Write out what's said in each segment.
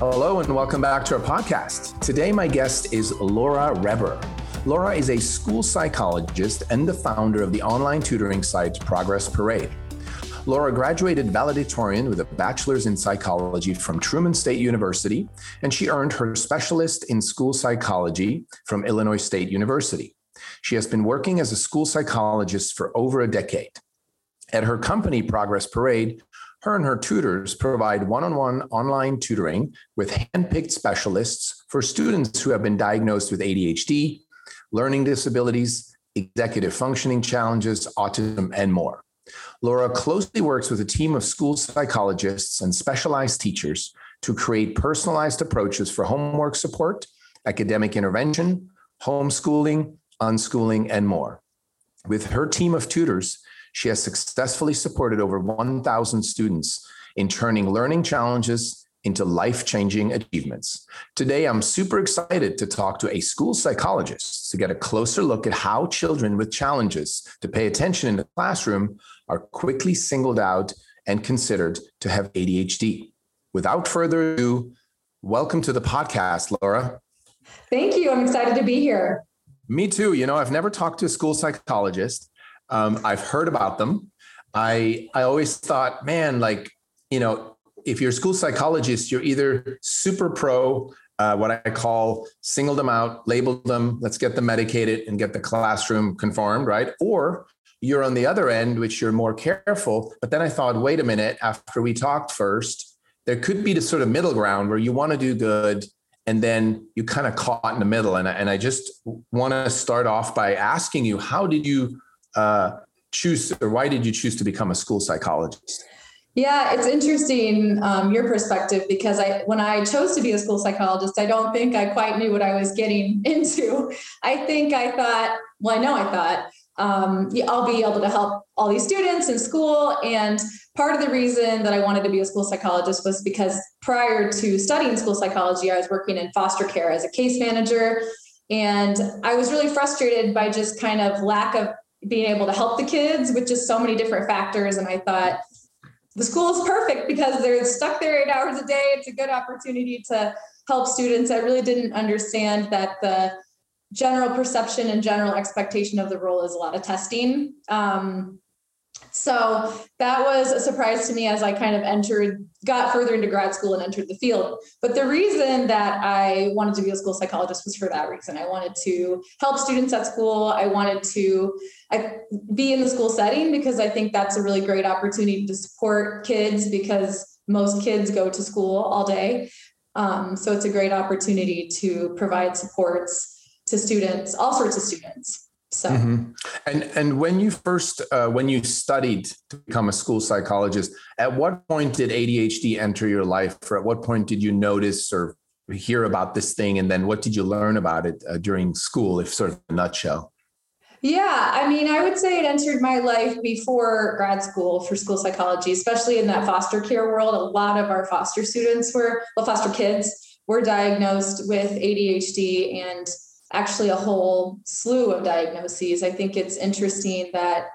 Hello, and welcome back to our podcast. Today, my guest is Laura Reber. Laura is a school psychologist and the founder of the online tutoring site Progress Parade. Laura graduated valedictorian with a bachelor's in psychology from Truman State University, and she earned her specialist in school psychology from Illinois State University. She has been working as a school psychologist for over a decade. At her company, Progress Parade, her and her tutors provide one on one online tutoring with handpicked specialists for students who have been diagnosed with ADHD, learning disabilities, executive functioning challenges, autism, and more. Laura closely works with a team of school psychologists and specialized teachers to create personalized approaches for homework support, academic intervention, homeschooling, unschooling, and more. With her team of tutors, she has successfully supported over 1,000 students in turning learning challenges into life changing achievements. Today, I'm super excited to talk to a school psychologist to get a closer look at how children with challenges to pay attention in the classroom are quickly singled out and considered to have ADHD. Without further ado, welcome to the podcast, Laura. Thank you. I'm excited to be here. Me too. You know, I've never talked to a school psychologist. Um, I've heard about them. I I always thought, man, like you know, if you're a school psychologist, you're either super pro, uh, what I call single them out, label them, let's get them medicated and get the classroom conformed, right? Or you're on the other end, which you're more careful. But then I thought, wait a minute, after we talked first, there could be the sort of middle ground where you want to do good and then you kind of caught in the middle. And I, and I just want to start off by asking you, how did you uh, choose or why did you choose to become a school psychologist? Yeah, it's interesting um, your perspective because I when I chose to be a school psychologist, I don't think I quite knew what I was getting into. I think I thought, well, I know I thought um, I'll be able to help all these students in school. And part of the reason that I wanted to be a school psychologist was because prior to studying school psychology, I was working in foster care as a case manager. And I was really frustrated by just kind of lack of being able to help the kids with just so many different factors. And I thought the school is perfect because they're stuck there eight hours a day. It's a good opportunity to help students. I really didn't understand that the general perception and general expectation of the role is a lot of testing. Um, so that was a surprise to me as I kind of entered, got further into grad school and entered the field. But the reason that I wanted to be a school psychologist was for that reason. I wanted to help students at school. I wanted to be in the school setting because I think that's a really great opportunity to support kids because most kids go to school all day. Um, so it's a great opportunity to provide supports to students, all sorts of students. So, mm-hmm. and and when you first uh, when you studied to become a school psychologist, at what point did ADHD enter your life? Or at what point did you notice or hear about this thing? And then what did you learn about it uh, during school, if sort of a nutshell? Yeah, I mean, I would say it entered my life before grad school for school psychology, especially in that foster care world. A lot of our foster students were, well, foster kids were diagnosed with ADHD and actually a whole slew of diagnoses. I think it's interesting that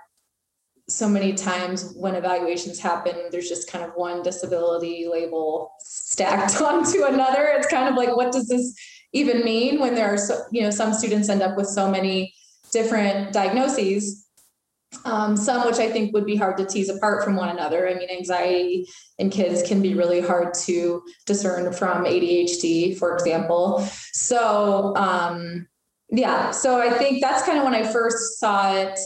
so many times when evaluations happen, there's just kind of one disability label stacked onto another. It's kind of like, what does this even mean when there are so, you know, some students end up with so many different diagnoses um, some which I think would be hard to tease apart from one another. I mean, anxiety in kids can be really hard to discern from ADHD, for example. So, um, yeah, so I think that's kind of when I first saw it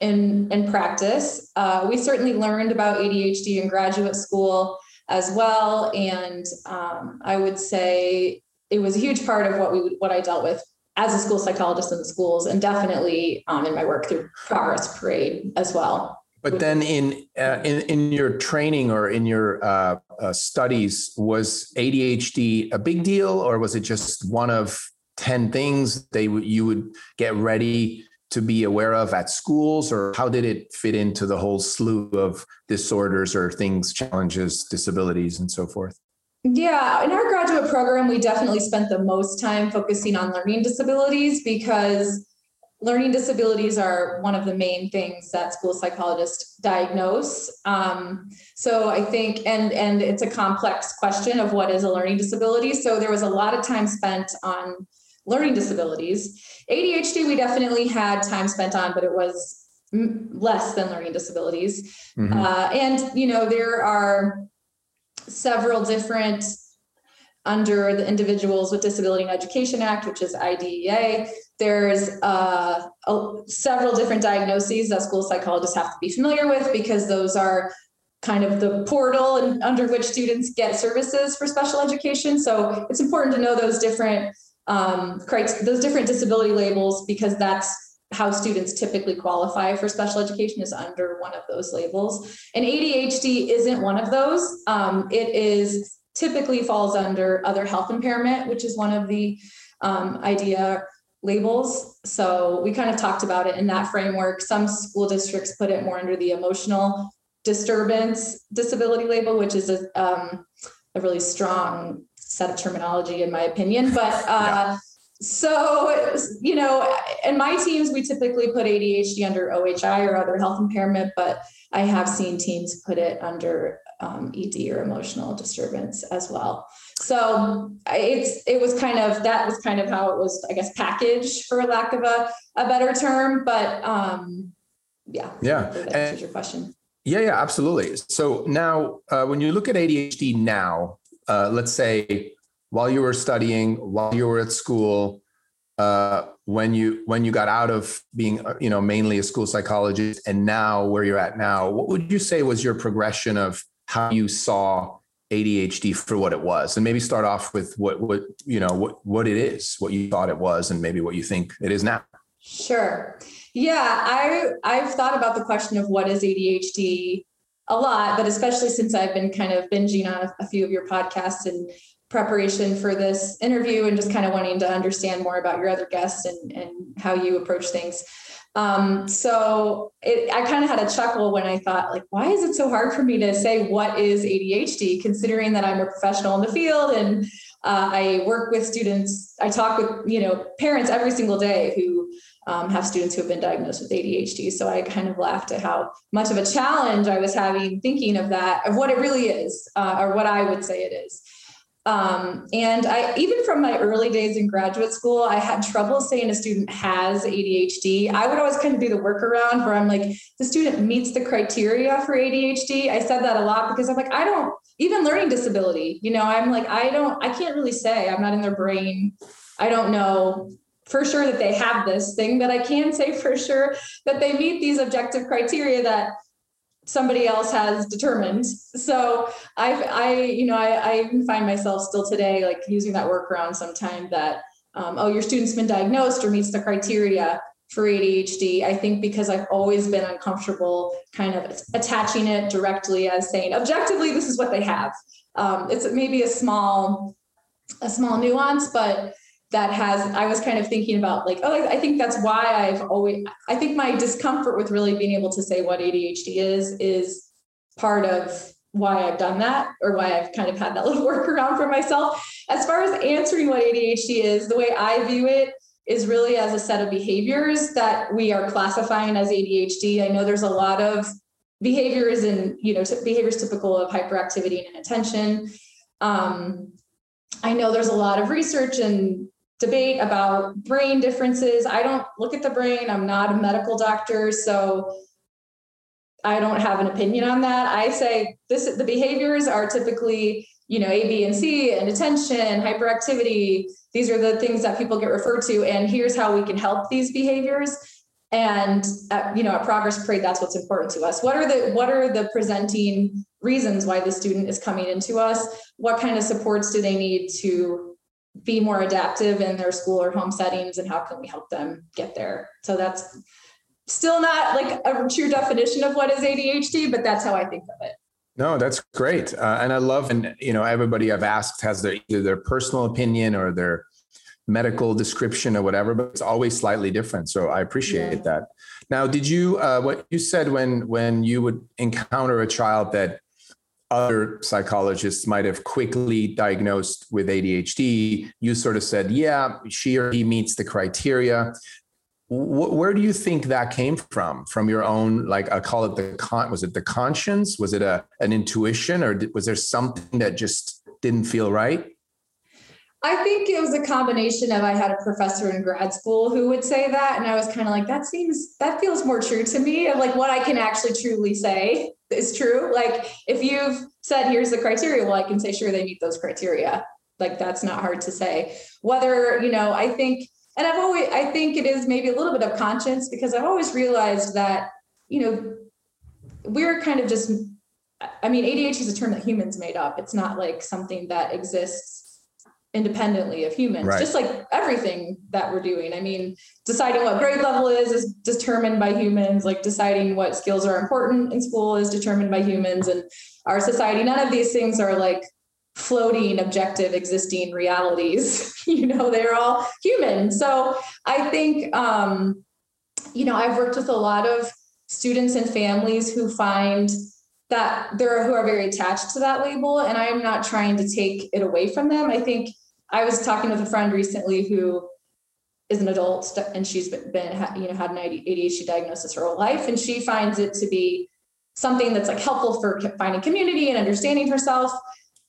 in in practice. Uh, we certainly learned about ADHD in graduate school as well, and um, I would say it was a huge part of what we what I dealt with as a school psychologist in the schools and definitely um, in my work through Progress Parade as well. But then in uh, in in your training or in your uh, uh, studies, was ADHD a big deal, or was it just one of 10 things they would you would get ready to be aware of at schools or how did it fit into the whole slew of disorders or things challenges disabilities and so forth yeah in our graduate program we definitely spent the most time focusing on learning disabilities because learning disabilities are one of the main things that school psychologists diagnose. Um, so i think and and it's a complex question of what is a learning disability. So there was a lot of time spent on learning disabilities. Adhd we definitely had time spent on but it was less than learning disabilities. Mm-hmm. uh, and you know there are several different under the Individuals with Disability and Education Act, which is IDEA. There's uh, a, several different diagnoses that school psychologists have to be familiar with because those are kind of the portal and under which students get services for special education. So it's important to know those different um, those different disability labels because that's how students typically qualify for special education is under one of those labels. And ADHD isn't one of those. Um, it is typically falls under other health impairment, which is one of the um, IDEA labels. So we kind of talked about it in that framework. Some school districts put it more under the emotional disturbance disability label, which is a, um, a really strong set of terminology, in my opinion. But uh, yeah. So, you know, in my teams, we typically put ADHD under OHI or other health impairment, but I have seen teams put it under um, ED or emotional disturbance as well. So it's it was kind of that was kind of how it was, I guess, packaged for lack of a, a better term. But um, yeah, yeah, that answers your question. Yeah, yeah, absolutely. So now, uh, when you look at ADHD now, uh, let's say while you were studying, while you were at school, uh, when you when you got out of being uh, you know mainly a school psychologist and now where you're at now, what would you say was your progression of how you saw ADHD for what it was, and maybe start off with what what you know what what it is, what you thought it was, and maybe what you think it is now. Sure. Yeah, I I've thought about the question of what is ADHD a lot, but especially since I've been kind of binging on a, a few of your podcasts and preparation for this interview and just kind of wanting to understand more about your other guests and, and how you approach things. Um, so it, I kind of had a chuckle when I thought, like, why is it so hard for me to say what is ADHD, considering that I'm a professional in the field and uh, I work with students. I talk with you know parents every single day who um, have students who have been diagnosed with ADHD. So I kind of laughed at how much of a challenge I was having thinking of that, of what it really is, uh, or what I would say it is. Um, and I, even from my early days in graduate school, I had trouble saying a student has ADHD. I would always kind of do the workaround where I'm like, the student meets the criteria for ADHD. I said that a lot because I'm like, I don't, even learning disability, you know, I'm like, I don't, I can't really say I'm not in their brain. I don't know for sure that they have this thing, but I can say for sure that they meet these objective criteria that somebody else has determined. So I've, I, you know, I, I even find myself still today, like using that workaround sometime that, um, oh, your student's been diagnosed or meets the criteria for ADHD. I think because I've always been uncomfortable kind of attaching it directly as saying, objectively, this is what they have. Um, it's maybe a small, a small nuance, but that has i was kind of thinking about like oh i think that's why i've always i think my discomfort with really being able to say what adhd is is part of why i've done that or why i've kind of had that little workaround for myself. As far as answering what adhd is the way i view it is really as a set of behaviors that we are classifying as adhd i know there's a lot of behaviors and you know behaviors typical of hyperactivity and attention um, I know there's a lot of research and debate about brain differences. I don't look at the brain. I'm not a medical doctor, so I don't have an opinion on that. I say this the behaviors are typically, you know, A, B, and C, and attention, hyperactivity. These are the things that people get referred to, and here's how we can help these behaviors. And at, you know, at Progress Parade, that's what's important to us. What are the what are the presenting reasons why the student is coming into us? What kind of supports do they need to be more adaptive in their school or home settings and how can we help them get there so that's still not like a true definition of what is adhd but that's how i think of it no that's great uh, and i love and you know everybody i've asked has their either their personal opinion or their medical description or whatever, but it's always slightly different. So I appreciate yeah. that. Now, did you uh, what you said when when you would encounter a child that other psychologists might have quickly diagnosed with ADHD, you sort of said, yeah, she or he meets the criteria. where do you think that came from? From your own, like I call it the con. Was it the conscience? Was it a an intuition, or did, was there something that just didn't feel right? I think it was a combination of I had a professor in grad school who would say that, and I was kind of like, that seems that feels more true to me of like what I can actually truly say is true. Like if you've said here's the criteria, well, I can say sure they meet those criteria. Like that's not hard to say. Whether you know, I think, and I've always I think it is maybe a little bit of conscience because I've always realized that you know we're kind of just I mean, ADHD is a term that humans made up. It's not like something that exists independently of humans, right. just like everything that we're doing. I mean, deciding what grade level is is determined by humans, like deciding what skills are important in school is determined by humans and our society. None of these things are like floating, objective, existing realities. you know, they're all human. So I think, um, you know, I've worked with a lot of students and families who find that there are who are very attached to that label and i am not trying to take it away from them i think I was talking with a friend recently who is an adult and she's been, been you know had an ADHD diagnosis her whole life and she finds it to be something that's like helpful for finding community and understanding herself.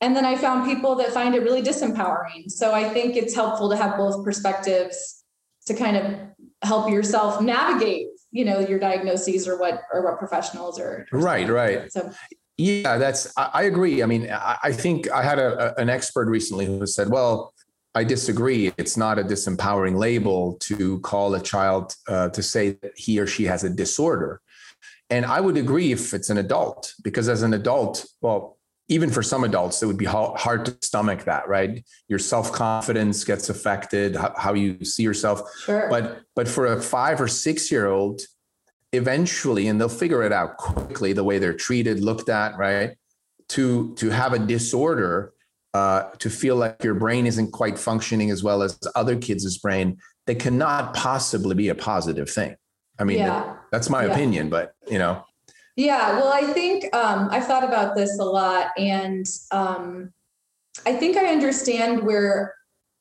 And then I found people that find it really disempowering. So I think it's helpful to have both perspectives to kind of help yourself navigate you know your diagnoses or what or what professionals are right right. So yeah, that's, I, I agree. I mean, I, I think I had a, a, an expert recently who said, well, I disagree. It's not a disempowering label to call a child uh, to say that he or she has a disorder. And I would agree if it's an adult, because as an adult, well, even for some adults, it would be hard to stomach that, right? Your self confidence gets affected, how you see yourself. Sure. But but for a five or six year old, eventually, and they'll figure it out quickly, the way they're treated, looked at, right? To to have a disorder, uh, to feel like your brain isn't quite functioning as well as other kids' brain, they cannot possibly be a positive thing. I mean, yeah. that's my yeah. opinion, but you know. Yeah, well, I think um, I've thought about this a lot, and um, I think I understand where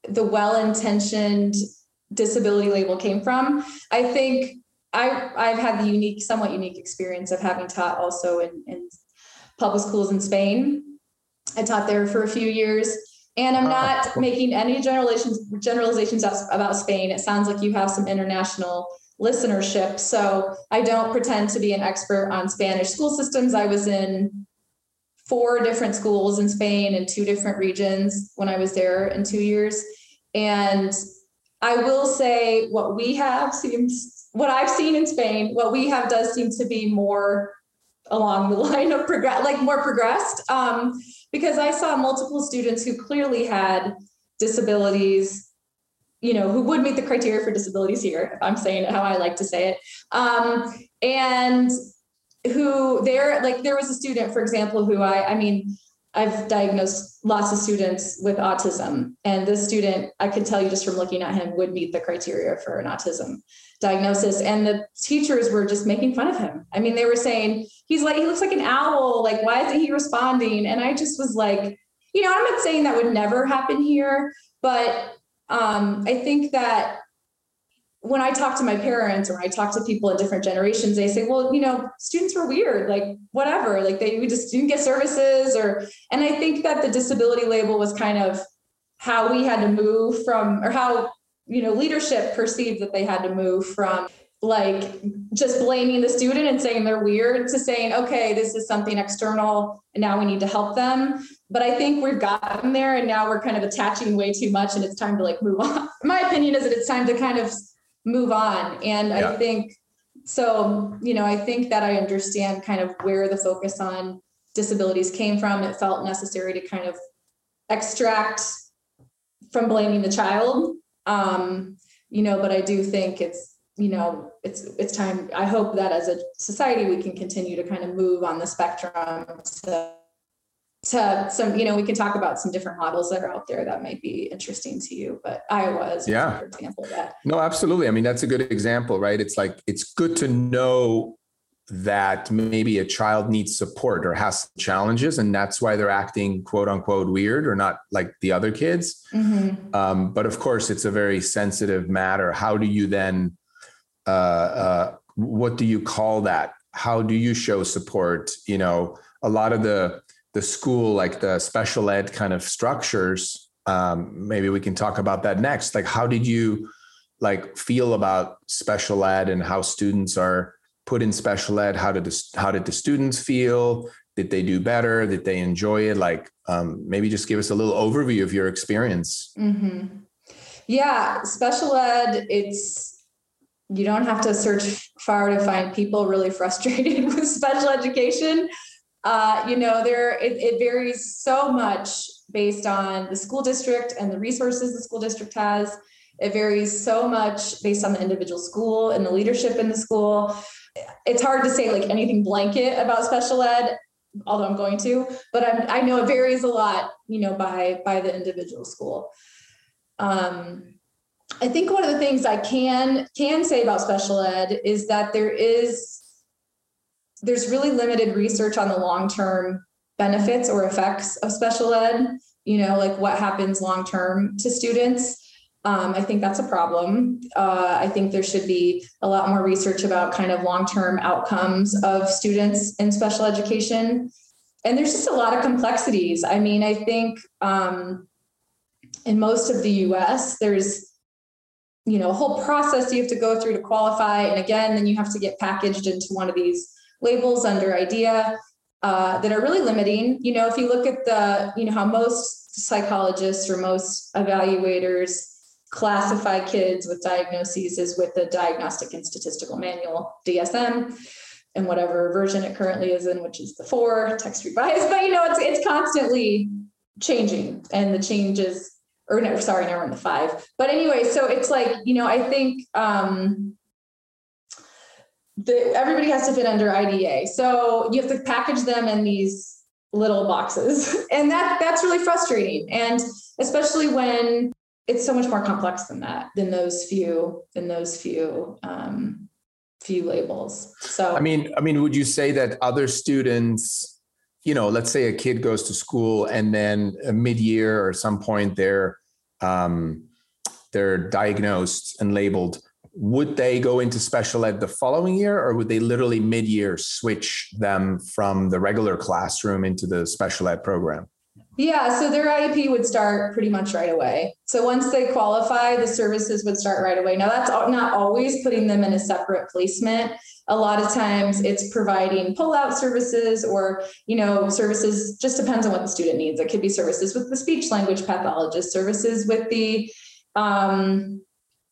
the well-intentioned disability label came from. I think I, I've had the unique, somewhat unique experience of having taught also in, in public schools in Spain. I taught there for a few years. And I'm ah, not making any generalizations generalizations about Spain. It sounds like you have some international listenership. So I don't pretend to be an expert on Spanish school systems. I was in four different schools in Spain in two different regions when I was there in two years. And I will say what we have seems what I've seen in Spain, what we have does seem to be more along the line of progress, like more progressed. Um, because I saw multiple students who clearly had disabilities, you know, who would meet the criteria for disabilities here, if I'm saying it how I like to say it. Um, and who there, like there was a student, for example, who I, I mean, I've diagnosed lots of students with autism, and this student, I could tell you just from looking at him, would meet the criteria for an autism diagnosis. And the teachers were just making fun of him. I mean, they were saying, he's like, he looks like an owl. Like, why isn't he responding? And I just was like, you know, I'm not saying that would never happen here, but um, I think that when I talk to my parents or when I talk to people in different generations, they say, well, you know, students were weird, like whatever, like they we just didn't get services or and I think that the disability label was kind of how we had to move from or how you know leadership perceived that they had to move from like just blaming the student and saying they're weird to saying okay this is something external and now we need to help them. But i think we've gotten there and now we're kind of attaching way too much and it's time to like move on. My opinion is that it's time to kind of move on. And yeah. I think so, you know, I think that I understand kind of where the focus on disabilities came from. It felt necessary to kind of extract from blaming the child. Um, you know, but I do think it's, you know, it's it's time. I hope that as a society we can continue to kind of move on the spectrum to to some, you know, we can talk about some different models that are out there that might be interesting to you, but Iowa is yeah. for example that. No, absolutely. I mean, that's a good example, right? It's like it's good to know that maybe a child needs support or has challenges and that's why they're acting quote unquote weird or not like the other kids mm-hmm. um, but of course it's a very sensitive matter how do you then uh, uh, what do you call that how do you show support you know a lot of the the school like the special ed kind of structures um, maybe we can talk about that next. Like how did you like feel about special ed and how students are put in special ed? How did the, how did the students feel? Did they do better? Did they enjoy it? Like um, maybe just give us a little overview of your experience. Mm-hmm. yeah special ed it's you don't have to search far to find people really frustrated with special education. Uh, you know, there it, it, varies so much based on the school district and the resources the school district has. It varies so much based on the individual school and the leadership in the school. It's hard to say like anything blanket about special ed, although I'm going to, but I'm, I know it varies a lot, you know, by by the individual school. Um, I think one of the things I can can say about special ed is that there is there's really limited research on the long-term benefits or effects of special ed, you know, like what happens long term to students. Um, I think that's a problem. Uh, I think there should be a lot more research about kind of long term outcomes of students in special education. And there's just a lot of complexities. I mean, I think um, in most of the US, there's you know a whole process you have to go through to qualify and again then you have to get packaged into one of these labels under idea uh, that are really limiting you know if you look at the you know how most psychologists or most evaluators classify kids with diagnoses is with the diagnostic and statistical manual dsm and whatever version it currently is in which is the four text revised but you know it's it's constantly changing and the changes or no, sorry, we're in the five. But anyway, so it's like, you know, I think um, the, everybody has to fit under IDEA. So you have to package them in these little boxes. And that that's really frustrating. And especially when it's so much more complex than that, than those few, than those few um, few labels. So I mean, I mean, would you say that other students you know, let's say a kid goes to school and then mid-year or some point they're um, they're diagnosed and labeled. Would they go into special ed the following year, or would they literally mid-year switch them from the regular classroom into the special ed program? Yeah, so their IEP would start pretty much right away. So once they qualify, the services would start right away. Now, that's not always putting them in a separate placement. A lot of times it's providing pull-out services or, you know, services just depends on what the student needs. It could be services with the speech language pathologist, services with the um,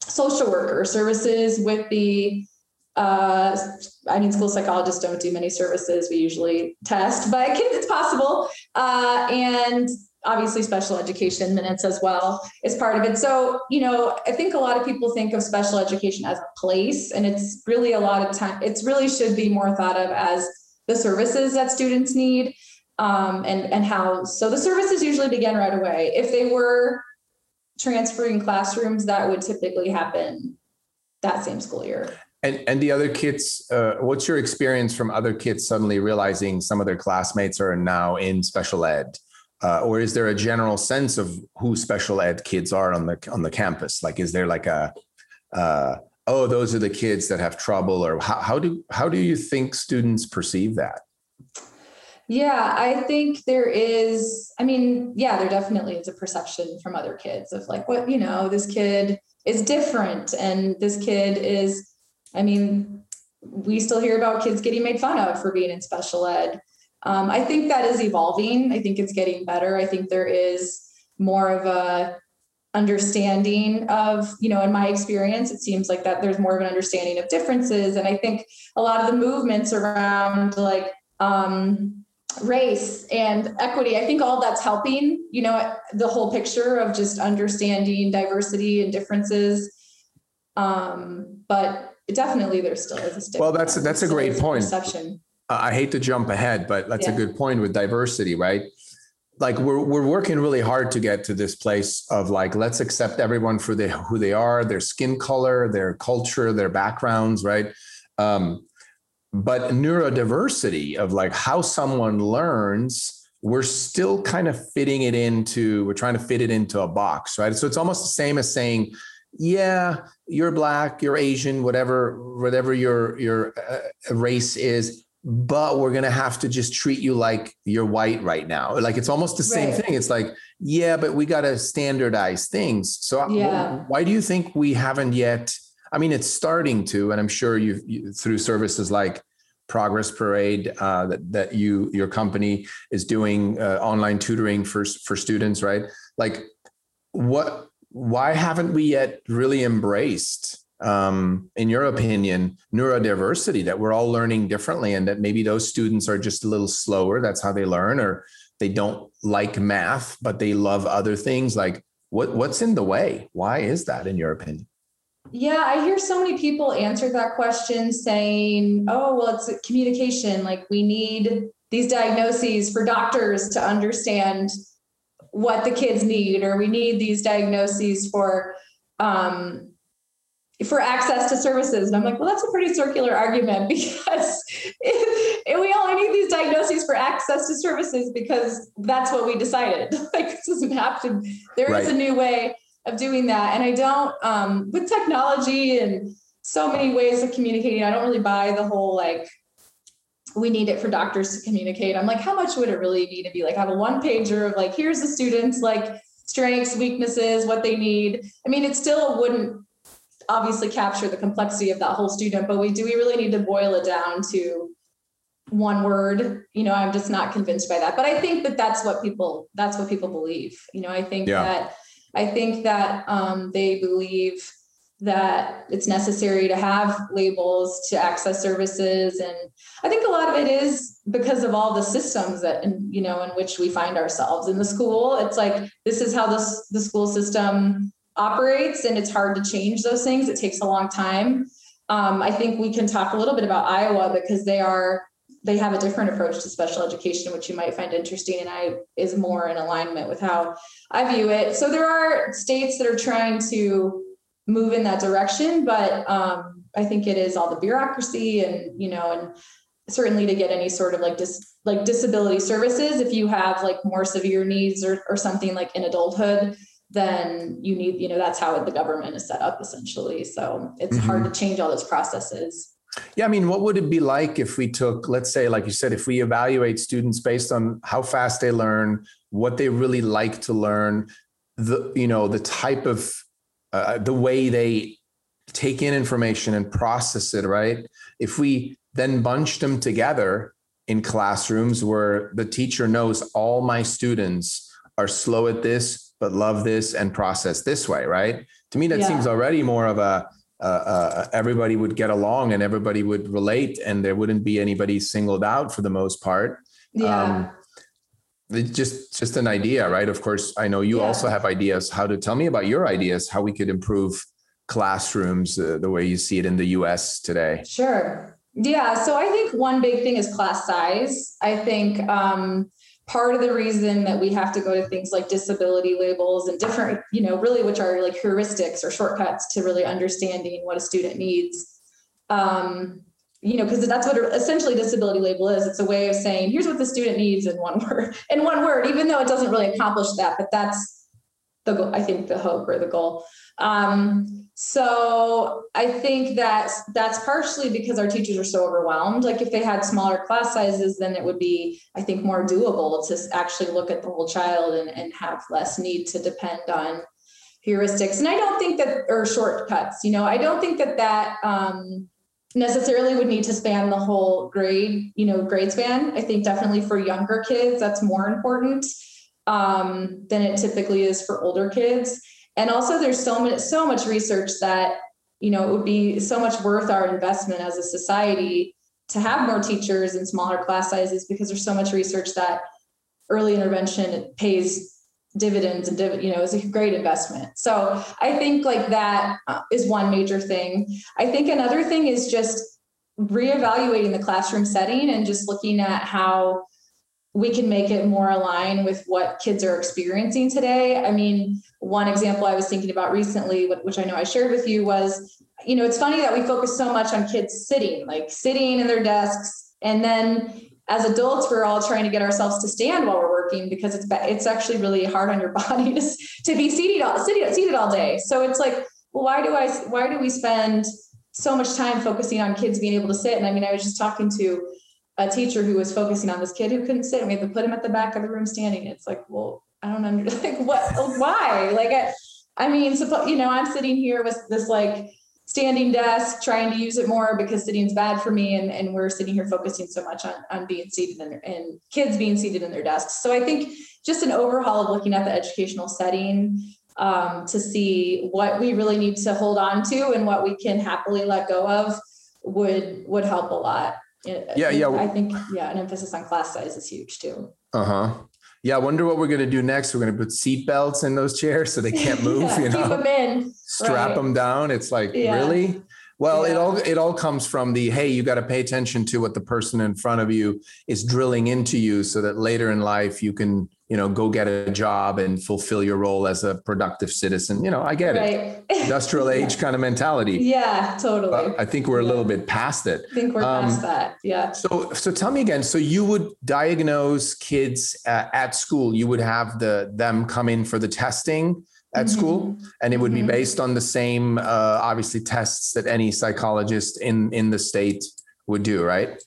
social worker, services with the uh, I mean, school psychologists don't do many services. We usually test, but it's possible. Uh, and obviously, special education minutes as well is part of it. So, you know, I think a lot of people think of special education as a place, and it's really a lot of time, it's really should be more thought of as the services that students need um, and, and how. So, the services usually begin right away. If they were transferring classrooms, that would typically happen that same school year. And and the other kids, uh, what's your experience from other kids suddenly realizing some of their classmates are now in special ed? Uh, or is there a general sense of who special ed kids are on the on the campus? Like, is there like a uh, oh, those are the kids that have trouble, or how, how do how do you think students perceive that? Yeah, I think there is. I mean, yeah, there definitely is a perception from other kids of like, what you know, this kid is different, and this kid is I mean, we still hear about kids getting made fun of for being in special ed. Um, I think that is evolving. I think it's getting better. I think there is more of a understanding of, you know, in my experience, it seems like that there's more of an understanding of differences. And I think a lot of the movements around like um, race and equity, I think all that's helping, you know, the whole picture of just understanding diversity and differences. Um, but definitely there still is a stigma. Well, that's that's a great point. Perception. I hate to jump ahead, but that's yeah. a good point with diversity, right? like we're we're working really hard to get to this place of like let's accept everyone for the, who they are, their skin color, their culture, their backgrounds, right? Um, but neurodiversity of like how someone learns, we're still kind of fitting it into we're trying to fit it into a box, right? So it's almost the same as saying, yeah, you're black, you're Asian, whatever whatever your your uh, race is but we're going to have to just treat you like you're white right now. Like it's almost the same right. thing. It's like, yeah, but we got to standardize things. So uh, yeah. why do you think we haven't yet? I mean, it's starting to, and I'm sure you, you through services like Progress Parade uh, that, that you your company is doing uh, online tutoring for for students, right? Like, what? Why haven't we yet really embraced um, in your opinion, neurodiversity that we're all learning differently and that maybe those students are just a little slower. That's how they learn, or they don't like math, but they love other things. Like what, what's in the way? Why is that in your opinion? Yeah, I hear so many people answer that question saying, oh, well, it's communication. Like we need these diagnoses for doctors to understand what the kids need, or we need these diagnoses for um, for access to services. And I'm like, well, that's a pretty circular argument because if, if we only need these diagnoses for access to services because that's what we decided. like this doesn't have to, There right. is a new way of doing that. And I don't, um, with technology and so many ways of communicating, I don't really buy the whole like, we need it for doctors to communicate. I'm like, how much would it really be to be like, have a one pager of like, here's the students, like strengths, weaknesses, what they need. I mean, it still wouldn't obviously capture the complexity of that whole student, but we do we really need to boil it down to one word you know i'm just not convinced by that but i think that that's what people that's what people believe you know i think yeah. that i think that um, they believe that it's necessary to have labels to access services and i think a lot of it is because of all the systems that you know in which we find ourselves in the school it's like this is how this the school system operates and it's hard to change those things. It takes a long time. Um, I think we can talk a little bit about Iowa because they are they have a different approach to special education, which you might find interesting, and I is more in alignment with how I view it. So there are states that are trying to move in that direction, but um, I think it is all the bureaucracy and you know, and certainly to get any sort of like dis like disability services, if you have like more severe needs or or something like in adulthood, then you need, you know, that's how the government is set up essentially. So it's mm-hmm. hard to change all those processes. Yeah, I mean, what would it be like if we took, let's say, like you said, if we evaluate students based on how fast they learn, what they really like to learn, the you know the type of uh, the way they take in information and process it, right? If we then bunch them together in classrooms where the teacher knows all my students are slow at this, but love this and process this way, right? To me, that yeah. seems already more of a uh, uh, everybody would get along and everybody would relate, and there wouldn't be anybody singled out for the most part. Yeah. Um, just just an idea, right? Of course, I know you yeah. also have ideas. How to tell me about your ideas? How we could improve classrooms uh, the way you see it in the U.S. today? Sure. Yeah. So I think one big thing is class size. I think. Um, part of the reason that we have to go to things like disability labels and different, you know, really which are like heuristics or shortcuts to really understanding what a student needs. Um, you know, because that's what essentially disability label is. It's a way of saying, here's what the student needs in one word, in one word, even though it doesn't really accomplish that, but that's the goal, I think the hope or the goal. Um, so I think that that's partially because our teachers are so overwhelmed. Like if they had smaller class sizes, then it would be, I think, more doable to actually look at the whole child and, and have less need to depend on heuristics. And I don't think that, or shortcuts, you know, I don't think that that um, necessarily would need to span the whole grade, you know, grade span. I think definitely for younger kids, that's more important um, than it typically is for older kids. And also there's so much so much research that you know it would be so much worth our investment as a society to have more teachers in smaller class sizes because there's so much research that early intervention pays dividends and div- you know is a great investment. So i think like that uh, one major thing. I think another thing is just reevaluating the classroom setting and just looking at how we can make it more aligned with what kids are experiencing today. I mean, one example I was thinking about recently, which I know I shared with you, was you know, it's funny that we focus so much on kids sitting, like sitting in their desks. And then as adults, we're all trying to get ourselves to stand while we're working because it's it's actually really hard on your body to, to be seated all seated, seated all day. So it's like, well, why do I why do we spend so much time focusing on kids being able to sit? And I mean, I was just talking to a teacher who was focusing on this kid who couldn't sit. And we had to put him at the back of the room standing. It's like, well, I don't understand. Like, what? Why? Like, I, I mean, suppose you know, I'm sitting here with this like standing desk, trying to use it more because sitting's bad for me. And, and we're sitting here focusing so much on, on being seated in their, and kids being seated in their desks. So I think just an overhaul of looking at the educational setting um, to see what we really need to hold on to and what we can happily let go of would would help a lot. Yeah, yeah. I think yeah, an emphasis on class size is huge too. Uh huh. Yeah, I wonder what we're going to do next. We're going to put seat belts in those chairs so they can't move. yeah, you know, keep them in, strap right. them down. It's like yeah. really. Well, yeah. it all it all comes from the hey, you got to pay attention to what the person in front of you is drilling into you, so that later in life you can you know go get a job and fulfill your role as a productive citizen. You know, I get right. it, industrial age kind of mentality. Yeah, totally. But I think we're yeah. a little bit past it. I think we're um, past that. Yeah. So so tell me again. So you would diagnose kids uh, at school. You would have the them come in for the testing at mm-hmm. school and it would mm-hmm. be based on the same uh, obviously tests that any psychologist in in the state would do right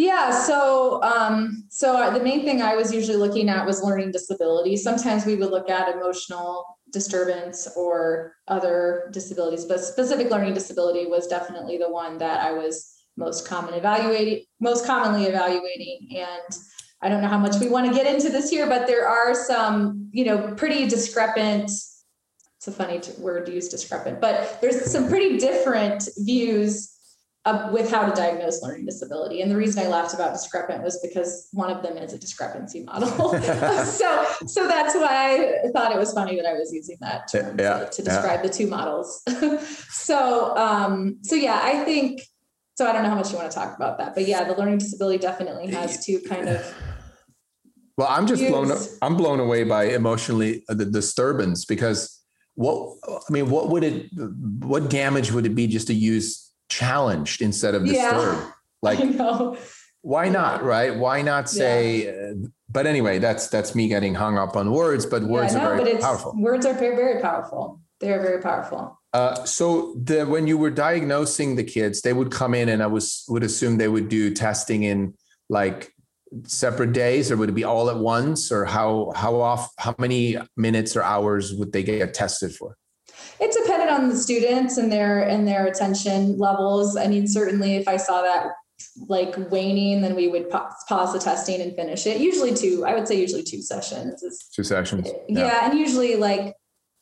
yeah so um, so the main thing i was usually looking at was learning disability sometimes we would look at emotional disturbance or other disabilities but specific learning disability was definitely the one that i was most common evaluating most commonly evaluating. And I don't know how much we want to get into this here, but there are some, you know, pretty discrepant it's a funny word to use discrepant, but there's some pretty different views of, with how to diagnose learning disability. And the reason I laughed about discrepant was because one of them is a discrepancy model. so, so that's why I thought it was funny that I was using that term yeah, to, to, describe yeah. the two models. so, um, so yeah, I think, so I don't know how much you want to talk about that, but yeah, the learning disability definitely has two kind of well, I'm just blown. I'm blown away by emotionally uh, the disturbance because what I mean, what would it, what damage would it be just to use challenged instead of disturbed? Yeah, like, why not? Right? Why not say? Yeah. Uh, but anyway, that's that's me getting hung up on words. But words yeah, no, are very powerful. Words are very very powerful. They are very powerful. Uh, so the when you were diagnosing the kids, they would come in, and I was would assume they would do testing in like separate days or would it be all at once or how how off how many minutes or hours would they get tested for it depended on the students and their and their attention levels. I mean certainly if i saw that like waning then we would pause the testing and finish it. Usually two i would say usually two sessions two sessions yeah. yeah and usually like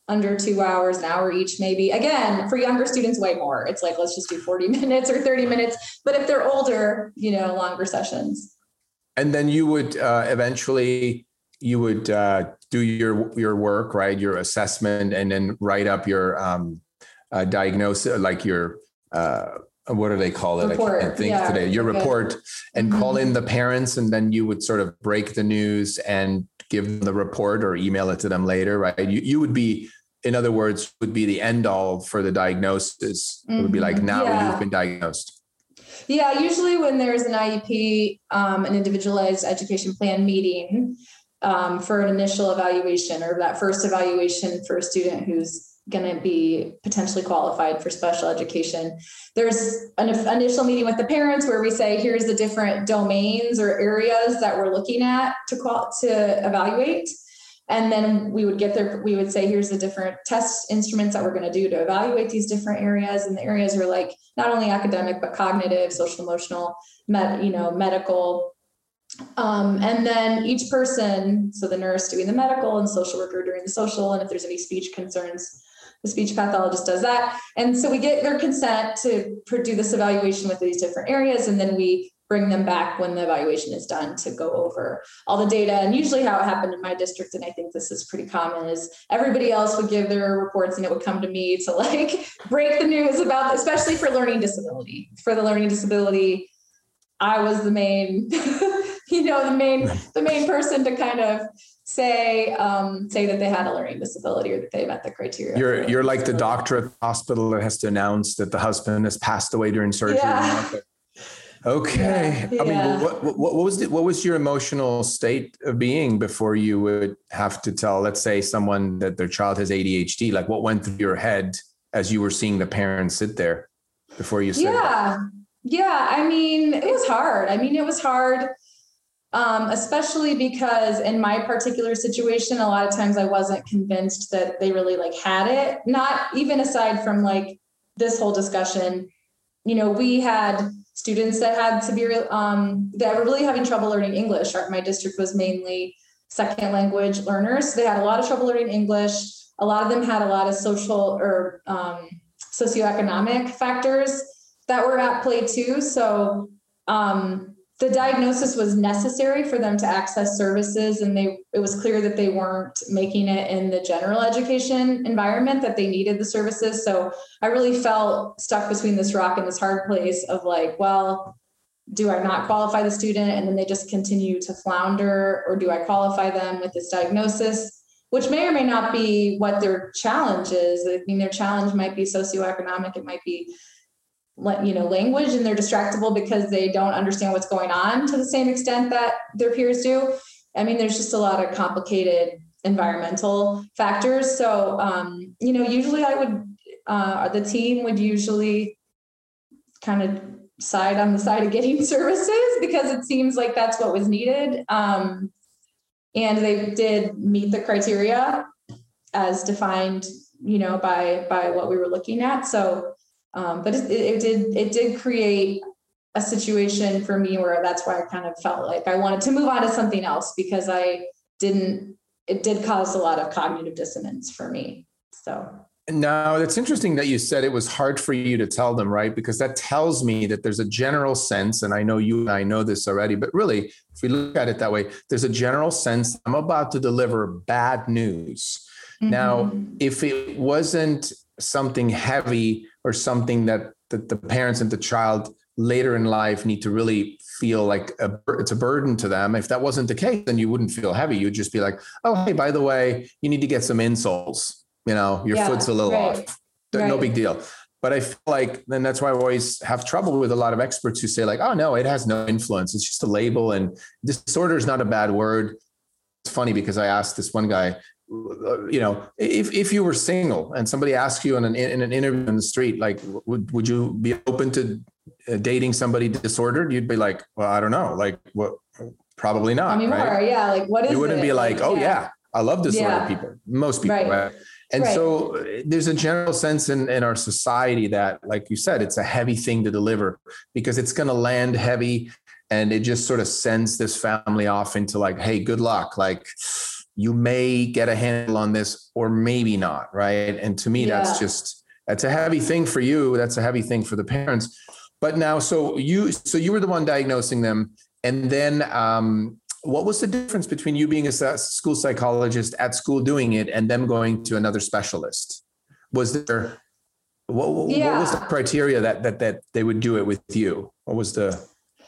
under two hours an hour each maybe. Again for younger students way more. It's like let's just do 40 minutes or 30 minutes. But if they're older you know longer sessions. And then you would uh, eventually you would uh, do your your work right your assessment and then write up your um, uh, diagnosis like your uh, what do they call it report. i can't think yeah. today your okay. report and mm-hmm. call in the parents and then you would sort of break the news and give them the report or email it to them later right you, you would be in other words would be the end all for the diagnosis mm-hmm. it would be like mm-hmm. now yeah. you've been diagnosed yeah, usually when there's an IEP, um, an individualized education plan meeting um, for an initial evaluation or that first evaluation for a student who's going to be potentially qualified for special education. There's an initial meeting with the parents where we say, here's the different domains or areas that we're looking at to to evaluate and then we would get there we would say here's the different test instruments that we're going to do to evaluate these different areas and the areas are like not only academic but cognitive social emotional med, you know medical um, and then each person so the nurse doing the medical and social worker doing the social and if there's any speech concerns the speech pathologist does that and so we get their consent to do this evaluation with these different areas and then we bring them back when the evaluation is done to go over all the data. And usually, how it happened in my district, and I think this is pretty common, is everybody else would give their reports and it would come to me to like break the news about, especially for learning disability. For the learning disability, I was the main you know, the main the main person to kind of say um, say that they had a learning disability or that they met the criteria. You're you're like the doctor at the hospital that has to announce that the husband has passed away during surgery. Yeah. Okay. Yeah, I mean, what, what, what, was the, what was your emotional state of being before you would have to tell, let's say, someone that their child has ADHD? Like, what went through your head as you were seeing the parents sit there before you said? Yeah, that? yeah. I mean, it was hard. I mean, it was hard, um, especially because in my particular situation, a lot of times I wasn't convinced that they really like had it. Not even aside from like this whole discussion. You know, we had students that had severe um, that were really having trouble learning English. My district was mainly second language learners. So they had a lot of trouble learning English. A lot of them had a lot of social or um, socioeconomic factors that were at play too. So um, the diagnosis was necessary for them to access services and they it was clear that they weren't making it in the general education environment that they needed the services. So i really felt stuck between this rock and this hard place of like well do i not qualify the student? And then they just continue to flounder or do i qualify them with this diagnosis? Which may or may not be what their challenge is. I mean their challenge might be socioeconomic it might be you know language and they're distractible because they don't understand what's going on to the same extent that their peers do. I mean there's just a lot of complicated environmental factors. So um, you know usually i would uh, the team would usually kind of side on the side of getting services because it seems like that's what was needed. Um, and they did meet the criteria as defined you know by by what we were looking at. So um, but it, it did it did create a situation for me where that's why I kind of felt like I wanted to move on to something else because I didn't it did cause a lot of cognitive dissonance for me. So no, it's interesting that you said it was hard for you to tell them, right? Because that tells me that there's a general sense, and I know you and I know this already, but really, if we look at it that way, there's a general sense I'm about to deliver bad news. Mm-hmm. Now, if it wasn't something heavy or something that, that the parents and the child later in life need to really feel like a, it's a burden to them. If that wasn't the case, then you wouldn't feel heavy. You'd just be like, oh, hey, by the way, you need to get some insoles. You know, your yeah, foot's a little right, off. No big deal. But I feel like, then that's why I always have trouble with a lot of experts who say, like, oh, no, it has no influence. It's just a label. And disorder is not a bad word. It's funny because I asked this one guy, you know, if, if you were single and somebody asked you in an, in an interview in the street, like, would, would you be open to uh, dating somebody disordered? You'd be like, well, I don't know. Like what, probably not. Anymore. Right? Yeah. Like what is You wouldn't it? be like, oh yeah, yeah I love disordered yeah. people. Most people. Right. right? And right. so uh, there's a general sense in, in our society that, like you said, it's a heavy thing to deliver because it's going to land heavy and it just sort of sends this family off into like, hey, good luck. Like, you may get a handle on this or maybe not right? And to me yeah. that's just that's a heavy thing for you. That's a heavy thing for the parents. But now so you so you were the one diagnosing them. And then um, what was the difference between you being a school psychologist at school doing it and them going to another specialist? Was there what, yeah. what was the criteria that that that they would do it with you? What was the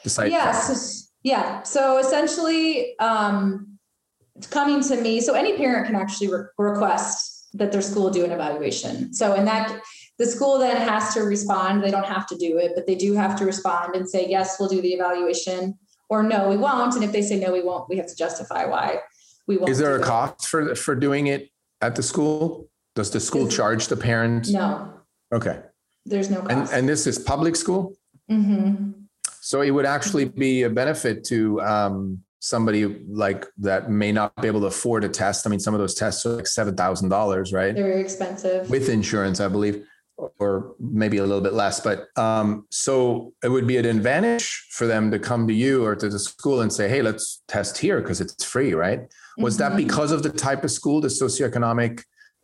the yeah so, yeah. So essentially um coming to me. So any parent can actually re- request that their school do an evaluation. So in that, the school then has to respond. They don't have to do it, but they do have to respond and say, yes, we'll do the evaluation or no, we won't. And if they say no, we won't, we have to justify why we won't. Is there a cost for, for doing it at the school? Does the school is, charge the parent? No. Okay. There's no cost. And, and this is public school? Mm-hmm. So it would actually be a benefit to um, somebody like that may not be able to afford a test. I mean, some of those tests are like seven thousand dollars, right? They're very expensive with insurance, I believe, or maybe a little bit less. But um, so it would be an advantage for them to come to you or to the school and say, "Hey, let's test here because it's free," right? Was mm-hmm. that because of the type of school, the socioeconomic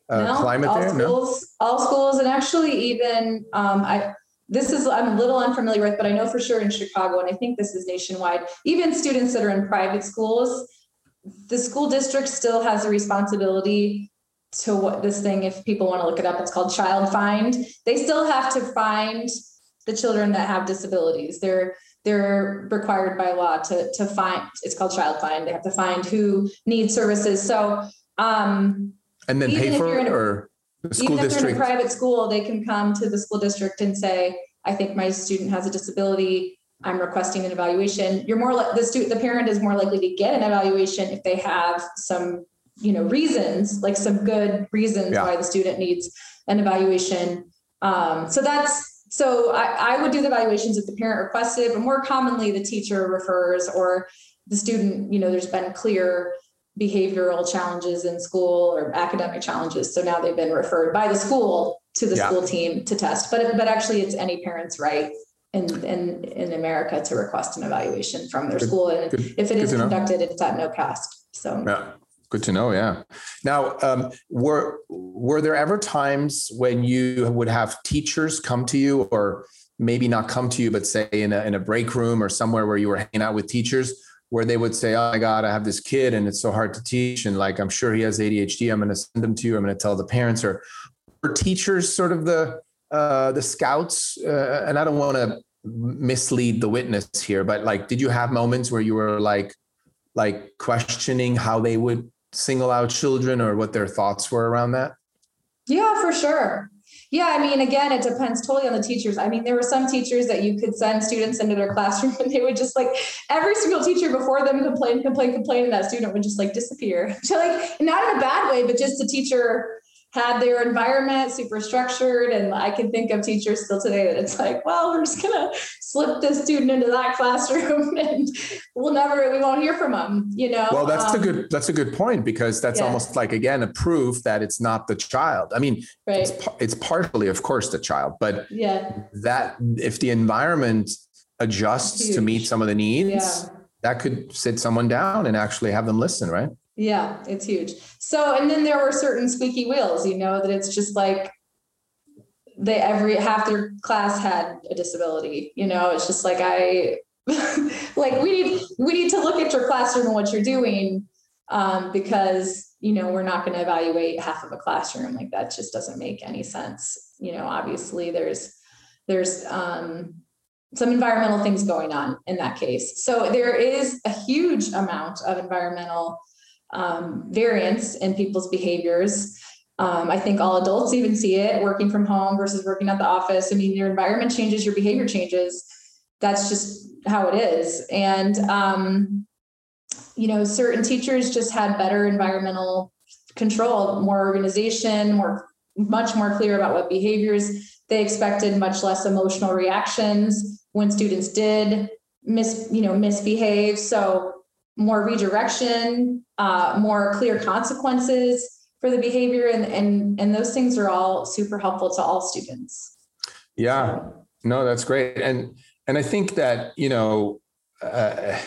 uh, no, climate all there? Schools, no, all schools, and actually even um, I this is I'm a little unfamiliar with, but I know for sure in Chicago, and I think this is nationwide, even students that are in private schools, the school district still has a responsibility to what this thing, if people want to look it up, it's called child find. They still have to find the children that have disabilities. They're they're required by law to to find it's called child find they have to find who needs services so um and then pay for it or the school even district if they're in a private school they can come to the school district and say i think my student has a disability. I'm requesting an evaluation. You're more like the student the parent is more likely to get an evaluation if they have some you know reasons like some good reasons yeah. why the student needs an evaluation. Um, so that's so I, I would do the evaluations if the parent requested, but more commonly the teacher refers or the student, you know, there's been clear behavioral challenges in school or academic challenges. So now they've been referred by the school to the yeah. school team to test. But but actually it's any parent's right in in, in America to request an evaluation from their good, school. And good, if it is conducted, know. it's at no cost. So yeah. Good to know. Yeah. Now, um, were were there ever times when you would have teachers come to you, or maybe not come to you, but say in a in a break room or somewhere where you were hanging out with teachers, where they would say, "Oh my God, I have this kid, and it's so hard to teach, and like I'm sure he has ADHD. I'm going to send him to you. I'm going to tell the parents." Or were teachers sort of the uh, the scouts? Uh, and I don't want to mislead the witness here, but like, did you have moments where you were like? like questioning how they would single out children or what their thoughts were around that? Yeah, for sure. Yeah, I mean, again, it depends totally on the teachers. I mean, there were some teachers that you could send students into their classroom and they would just like every single teacher before them complain, complain, complain, and that student would just like disappear. So like not in a bad way, but just a teacher had their environment super structured. And I can think of teachers still today that it's like, well, we're just gonna slip this student into that classroom and we'll never we won't hear from them, you know. Well, that's um, a good that's a good point because that's yeah. almost like again a proof that it's not the child. I mean, right. it's, it's partially, of course, the child, but yeah, that if the environment adjusts to meet some of the needs, yeah. that could sit someone down and actually have them listen, right? Yeah, it's huge. So, and then there were certain squeaky wheels, you know, that it's just like they every half their class had a disability, you know, it's just like I like we need we need to look at your classroom and what you're doing um, because you know we're not going to evaluate half of a classroom like that just doesn't make any sense you know obviously there's there's um, some environmental things going on in that case so there is a huge amount of environmental um, variance in people's behaviors. Um, I think all adults even see it working from home versus working at the office. I mean, your environment changes, your behavior changes. That's just how it is. And, um, you know, certain teachers just had better environmental control, more organization, more, much more clear about what behaviors they expected, much less emotional reactions when students did mis, you know, misbehave. So more redirection, uh, more clear consequences for the behavior, and and and those things are all super helpful to all students. Yeah, no, that's great, and and I think that you know. Uh,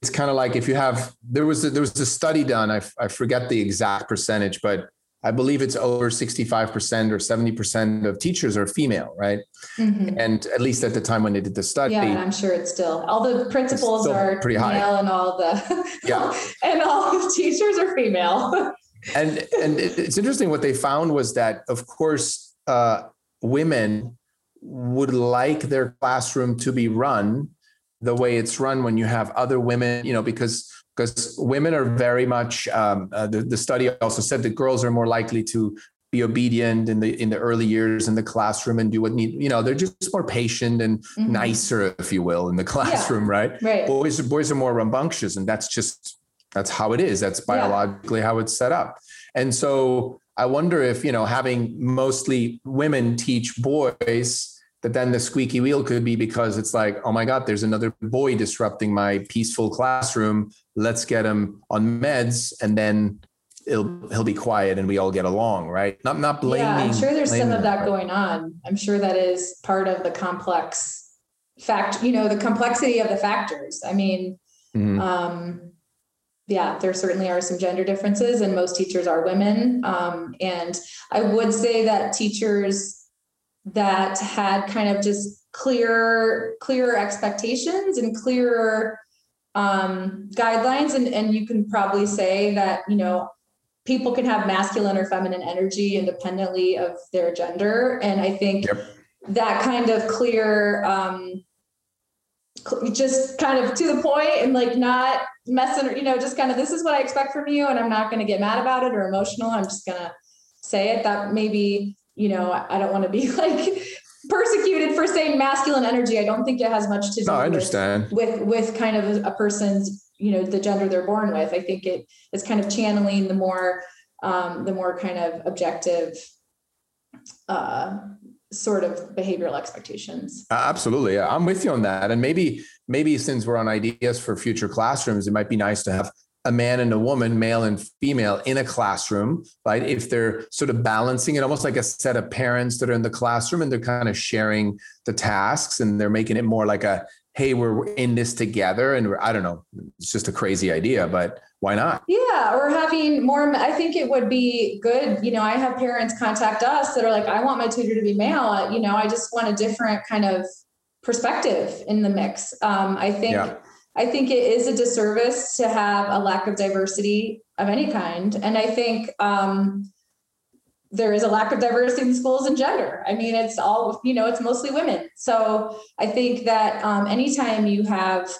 it's kind of like if you have there was a, there was a study done I, I forget the exact percentage but I believe it's over 65% or 70% of teachers are female, right? Mm-hmm. And at least at the time when they did the study. Yeah, and I'm sure it's still all the principals are pretty high. male and all the yeah. and all the teachers are female. and and it's interesting what they found was that of course uh, women would like their classroom to be run the way it's run when you have other women, you know, because because women are very much um, uh, the, the study also said that girls are more likely to be obedient in the in the early years in the classroom and do what need you know they're just more patient and mm-hmm. nicer if you will in the classroom yeah, right? Right. Boys boys are more rambunctious and that's just that's how it is. That's biologically yeah. how it's set up. And so i wonder if you know having mostly women teach boys that then the squeaky wheel could be because it's like, oh my God, there's another boy disrupting my peaceful classroom. Let's get him on meds and then he'll he'll be quiet and we all get along, right? Not not blaming. Yeah, I'm sure there's some of that going on. I'm sure that is part of the complex fact, you know, the complexity of the factors. I mean, mm-hmm. um, yeah, there certainly are some gender differences, and most teachers are women. Um, and I would say that teachers that had kind of just clear clearer expectations and clearer um, guidelines and, and you can probably say that you know people can have masculine or feminine energy independently of their gender and i think yep. that kind of clear um, just kind of to the point and like not messing, you know, just kind of this is what I expect from you, and I'm not going to get mad about it or emotional. I'm just gonna say it. That maybe you know I don't want to be like persecuted for saying masculine energy. I don't think it has much to do. No, I understand. With, with with kind of a person's you know the gender they're born with. I think it is kind of channeling the more um, the more kind of objective uh, sort of behavioral expectations. Absolutely. Yeah, I'm with you on that. And maybe, maybe since we're on ideas for future classrooms, it might be nice to have a man and a woman, male and female, in a classroom, right? If they're sort of balancing it, almost like a set of parents that are in the classroom and they're kind of sharing the tasks and they're making it more like a, hey, we're in this together. And I don't know, it's just a crazy idea, but why not? Yeah, or having more. I think it would be good. You know, I have parents contact us that are like, I want my tutor to be male. You know, I just want a different kind of perspective in the mix. Um, I think. Yeah. I think it is a disservice to have a lack of diversity of any kind. And I think um, there is a lack of diversity in schools and gender. I mean, it's all, you know, it's mostly women. So I think that um, anytime you have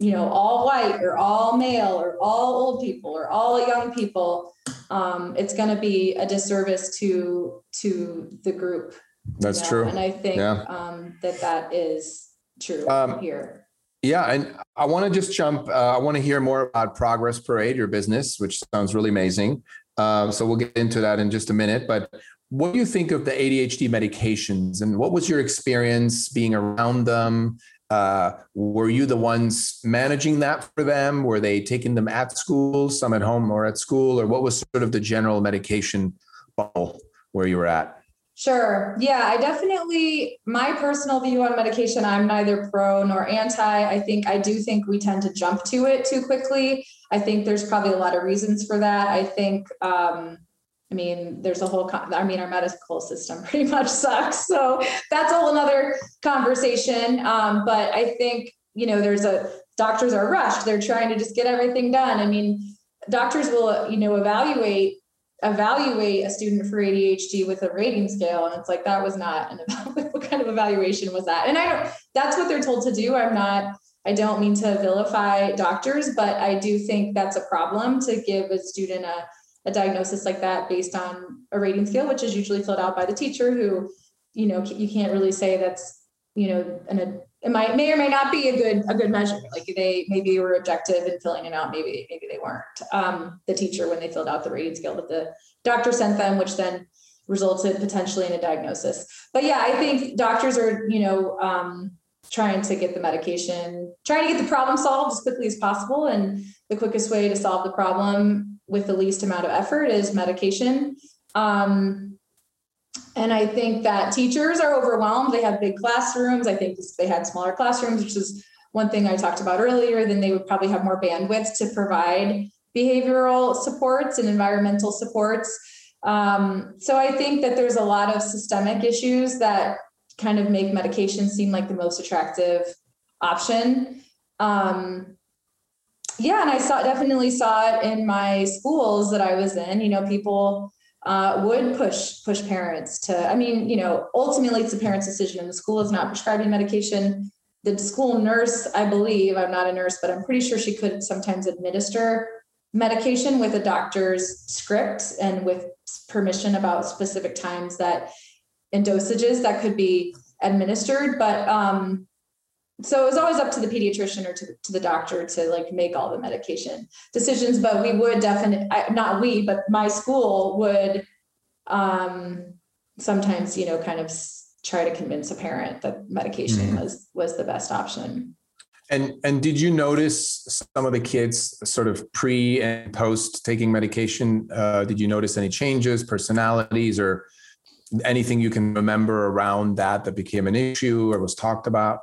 you know, all white or all male or all old people or all young people, um, it's going to be a disservice to to the group. That's you know? true, and I think yeah. um, that that is true um, here. Yeah, and I want to just jump. Uh, I want to hear more about Progress Parade, your business, which sounds really amazing. Uh, so we'll get into that in just a minute. But what do you think of the ADHD medications, and what was your experience being around them? Uh, were you the ones managing that for them? Were they taking them at school, some at home or at school, or what was sort of the general medication bubble where you were at? Sure. Yeah, I definitely, my personal view on medication, I'm neither pro nor anti. I think, I do think we tend to jump to it too quickly. I think there's probably a lot of reasons for that. I think, um, I mean, there's a whole, I mean, our medical system pretty much sucks. So that's a whole another conversation. Um, but I think, you know, there's a, doctors are rushed. They're trying to just get everything done. I mean, doctors will, you know, evaluate, evaluate a student for ADHD with a rating scale. And it's like, that was not an, what kind of evaluation was that? And I don't, that's what they're told to do. I'm not, I don't mean to vilify doctors, but I do think that's a problem to give a student a, a diagnosis like that based on a rating scale, which is usually filled out by the teacher who, you know, you can't really say that's, you know, an, it might, may or may not be a good, a good measure. Like they, maybe were objective in filling it out. Maybe, maybe they weren't, um, the teacher when they filled out the rating scale that the doctor sent them, which then resulted potentially in a diagnosis. But yeah, I think doctors are, you know, um, trying to get the medication, trying to get the problem solved as quickly as possible. And the quickest way to solve the problem with the least amount of effort is medication. Um, and I think that teachers are overwhelmed. They have big classrooms. I think if they had smaller classrooms, which is one thing I talked about earlier. Then they would probably have more bandwidth to provide behavioral supports and environmental supports. Um, so I think that there's a lot of systemic issues that kind of make medication seem like the most attractive option. Um, yeah, and I saw definitely saw it in my schools that I was in. You know, people uh, would push push parents to. I mean, you know, ultimately it's the parent's decision. And the school is not prescribing medication. The school nurse, I believe, I'm not a nurse, but I'm pretty sure she could sometimes administer medication with a doctor's script and with permission about specific times that and dosages that could be administered. But um, so it was always up to the pediatrician or to, to the doctor to like make all the medication decisions but we would definitely not we but my school would um, sometimes you know kind of try to convince a parent that medication mm-hmm. was was the best option. And and did you notice some of the kids sort of pre and post taking medication? Uh, did you notice any changes personalities or anything you can remember around that that became an issue or was talked about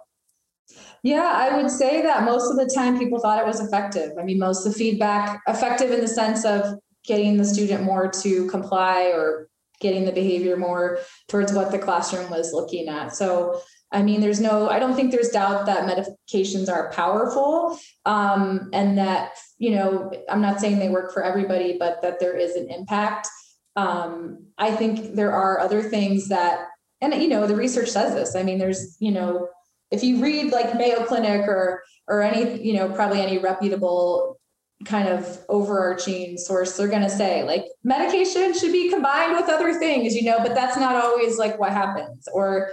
yeah, I would say that most of the time people thought it was effective. I mean, most of the feedback effective in the sense of getting the student more to comply or getting the behavior more towards what the classroom was looking at. So, I mean, there's no, I don't think there's doubt that medications are powerful um, and that, you know, I'm not saying they work for everybody, but that there is an impact. Um, I think there are other things that, and, you know, the research says this. I mean, there's, you know, if you read like Mayo Clinic or or any, you know, probably any reputable kind of overarching source, they're going to say like medication should be combined with other things, you know, but that's not always like what happens. Or,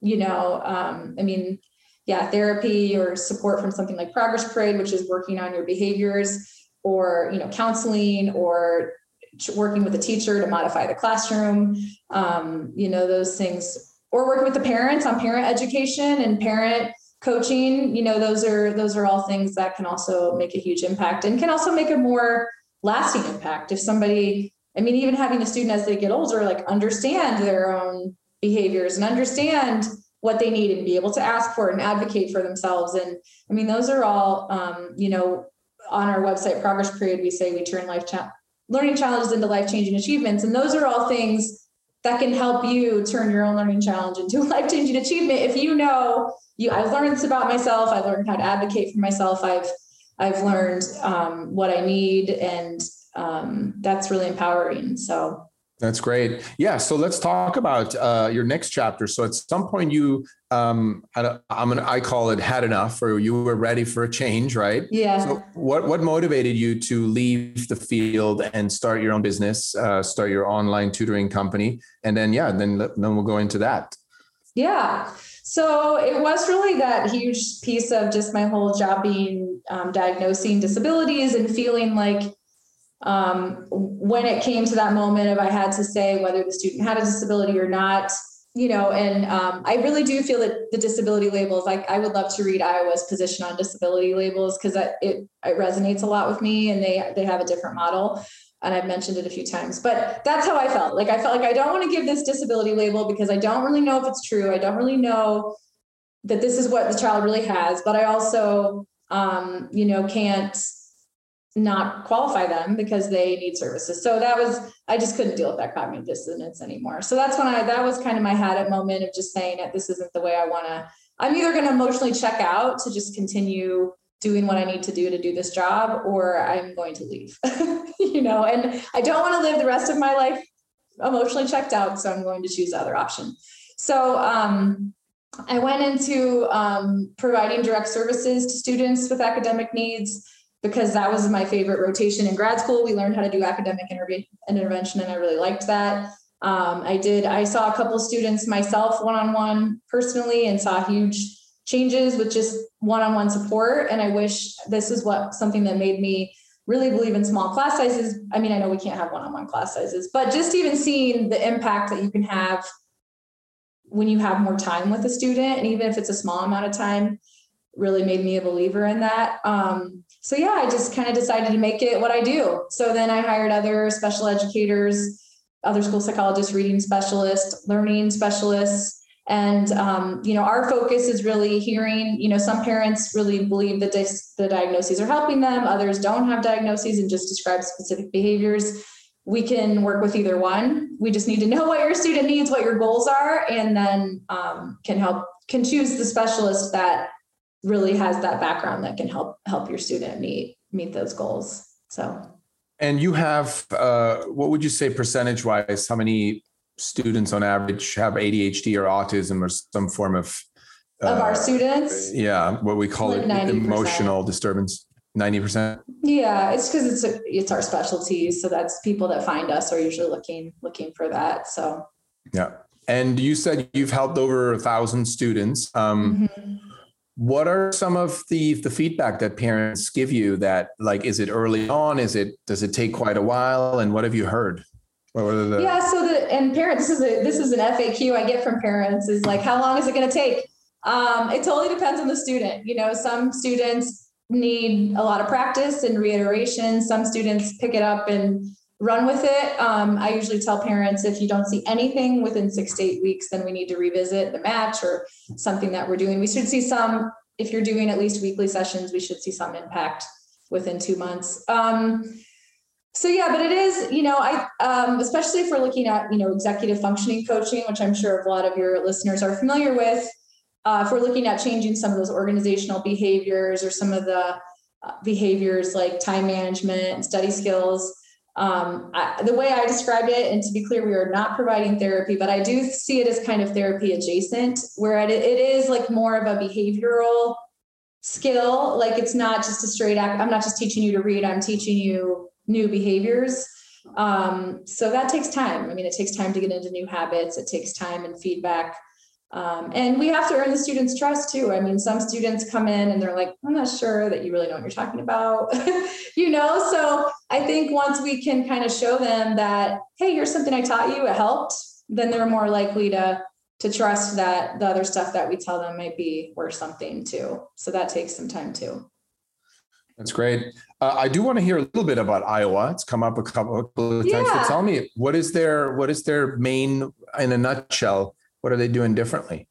you know, um, I mean, yeah, therapy or support from something like Progress Parade, which is working on your behaviors, or you know, counseling, or working with a teacher to modify the classroom. Um, you know, those things, or working with the parents on parent education and parent coaching you know those are those are all things that can also make a huge impact and can also make a more lasting impact. If somebody i mean even having a student as they get older like understand their own behaviors and understand what they need and be able to ask for and advocate for themselves. And i mean those are all um, you know on our website Progress Parade we say we turn life cha- learning challenges into life changing achievements. And those are all things that can help you turn your own learning challenge into a life changing achievement if you know you I've learned this about myself. I've learned how to advocate for myself. I've I've learned um, what I need, and um, that's really empowering. So that's great. Yeah. So let's talk about uh, your next chapter. So at some point, you, um, I'm gonna, I call it had enough, or you were ready for a change, right? Yeah. So what what motivated you to leave the field and start your own business, uh, start your online tutoring company, and then yeah, then then we'll go into that. Yeah. So it was really that huge piece of just my whole job being um, diagnosing disabilities and feeling like um, when it came to that moment of I had to say whether the student had a disability or not, you know, and um, I really do feel that the disability labels, like I would love to read Iowa's position on disability labels because it, it resonates a lot with me and they, they have a different model and I've mentioned it a few times, but that's how I felt. Like I felt like I don't want to give this disability label because I don't really know if it's true. I don't really know that this is what the child really has, but I also, um, you know, can't not qualify them because they need services. So that was I just couldn't deal with that cognitive dissonance anymore. So that's when I that was kind of my had it moment of just saying that this isn't the way I want to. I'm either going to emotionally check out to just continue doing what I need to do to do this job, or I'm going to leave. you know, and I don't want to live the rest of my life emotionally checked out, so I'm going to choose the other option. So um, I went into um, providing direct services to students with academic needs because that was my favorite rotation in grad school. We learned how to do academic and intervention, and I really liked that. Um, I did. I saw a couple students myself one on one personally, and saw huge changes with just one-on-one support and i wish this is what something that made me really believe in small class sizes i mean i know we can't have one-on-one class sizes but just even seeing the impact that you can have when you have more time with a student and even if it's a small amount of time really made me a believer in that um, so yeah i just kind of decided to make it what i do so then i hired other special educators other school psychologists reading specialists learning specialists and um, you know, our focus is really hearing. You know, some parents really believe that dis- the diagnoses are helping them. Others don't have diagnoses and just describe specific behaviors. We can work with either one. We just need to know what your student needs, what your goals are, and then um, can help can choose the specialist that really has that background that can help help your student meet meet those goals. So. And you have, uh, what would you say percentage wise? How many students on average have ADHD or autism or some form of uh, of our uh, students. Yeah, what we call like it 90%. emotional disturbance. Ninety percent. Yeah, it's because it's a, it's our specialty, so that's people that find us are usually looking looking for that. So. Yeah, and you said you've helped over a thousand students. Um, mm-hmm. What are some of the the feedback that parents give you? That like, is it early on? Is it does it take quite a while? And what have you heard? The- yeah. So the and parents, this is a this is an FAQ I get from parents is like, how long is it going to take? Um, it totally depends on the student. You know, some students need a lot of practice and reiteration. Some students pick it up and run with it. Um, I usually tell parents if you don't see anything within six to eight weeks, then we need to revisit the match or something that we're doing. We should see some, if you're doing at least weekly sessions, we should see some impact within two months. Um, so yeah, but it is, you know, I um, especially if we're looking at, you know, executive functioning coaching, which I'm sure a lot of your listeners are familiar with. Uh, if we're looking at changing some of those organizational behaviors or some of the uh, behaviors like time management and study skills, um, I, the way I described it, and to be clear, we are not providing therapy, but I do see it as kind of therapy adjacent, where it, it is like more of a behavioral skill. Like it's not just a straight act. I'm not just teaching you to read. I'm teaching you new behaviors. Um, so that takes time. I mean, it takes time to get into new habits. It takes time and feedback. Um, and we have to earn the students' trust too. I mean, some students come in and they're like, I'm not sure that you really know what you're talking about, you know? So I think once we can kind of show them that, hey, here's something I taught you, it helped, then they're more likely to to trust that the other stuff that we tell them might be worth something too. So that takes some time too. That's great. Uh, I do want to hear a little bit about Iowa. It's come up a couple of times. Yeah. But tell me, what is their what is their main, in a nutshell, what are they doing differently?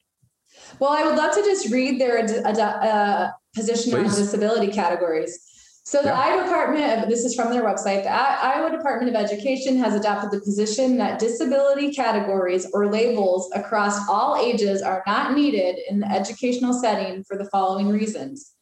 Well, I would love to just read their uh, position Please. on disability categories. So the yeah. Iowa Department of this is from their website. The Iowa Department of Education has adopted the position that disability categories or labels across all ages are not needed in the educational setting for the following reasons.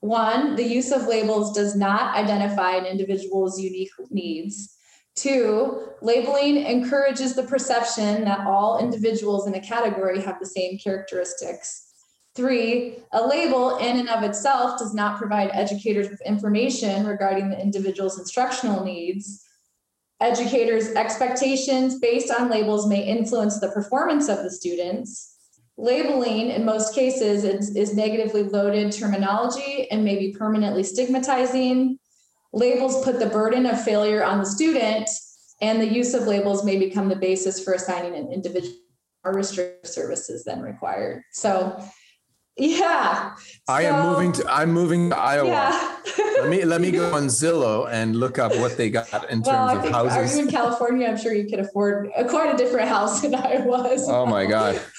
One, the use of labels does not identify an individual's unique needs. Two, labeling encourages the perception that all individuals in a category have the same characteristics. Three, a label in and of itself does not provide educators with information regarding the individual's instructional needs. Educators' expectations based on labels may influence the performance of the students. Labeling, in most cases, is, is negatively loaded terminology and may be permanently stigmatizing. Labels put the burden of failure on the student, and the use of labels may become the basis for assigning an individual or restrictive services then required. So, yeah. I so, am moving to I'm moving to Iowa. Yeah. let me let me go on Zillow and look up what they got in well, terms of houses. Are you in California? I'm sure you could afford a, quite a different house than I was. Oh my God.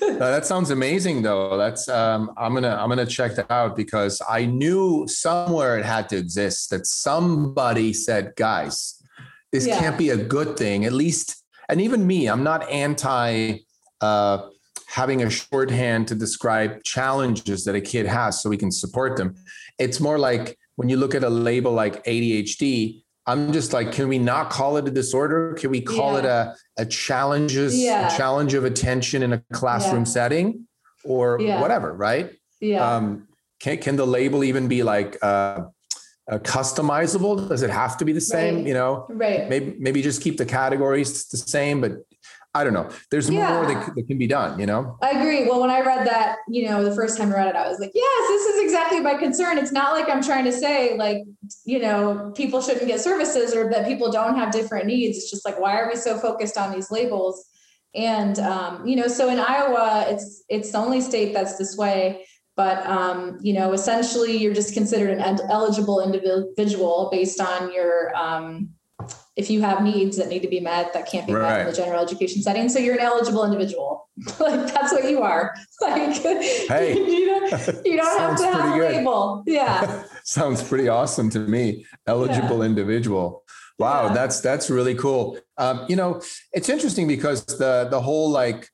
that sounds amazing though. That's um, I'm gonna I'm gonna check that out because I knew somewhere it had to exist that somebody said, guys, this yeah. can't be a good thing. At least, and even me, I'm not anti uh, having a shorthand to describe challenges that a kid has so we can support them. It's more like when you look at a label like ADHD, I'm just like, can we not call it a disorder? Can we call yeah. it a, a challenges, yeah. a challenge of attention in a classroom yeah. setting or whatever, right? Yeah. Um, can, can the label even be like uh, uh, customizable? Does it have to be the same? Right. You know, right. Maybe, maybe just keep the categories the same, but I don't know. There's yeah. more that, that, can be done, you know? I agree. Well, when I read that, you know, the first time I read it, I was like, yes, this is exactly my concern. It's not like I'm trying to say, like, you know, people shouldn't get services or that people don't have different needs. It's just like, why are we so focused on these labels? And, um, you know, so in Iowa, it's, it's the only state that's this way. But, um, you know, essentially you're just considered an eligible individual based on your, um, if you have needs that need to be met that can't be right. met in the general education setting. So you're an eligible individual. like that's what you are. Like hey, you don't, you don't have to have a label. Yeah. Sounds pretty awesome to me. Eligible yeah. individual. Wow, yeah. that's that's really cool. Um, you know, it's interesting because the the whole like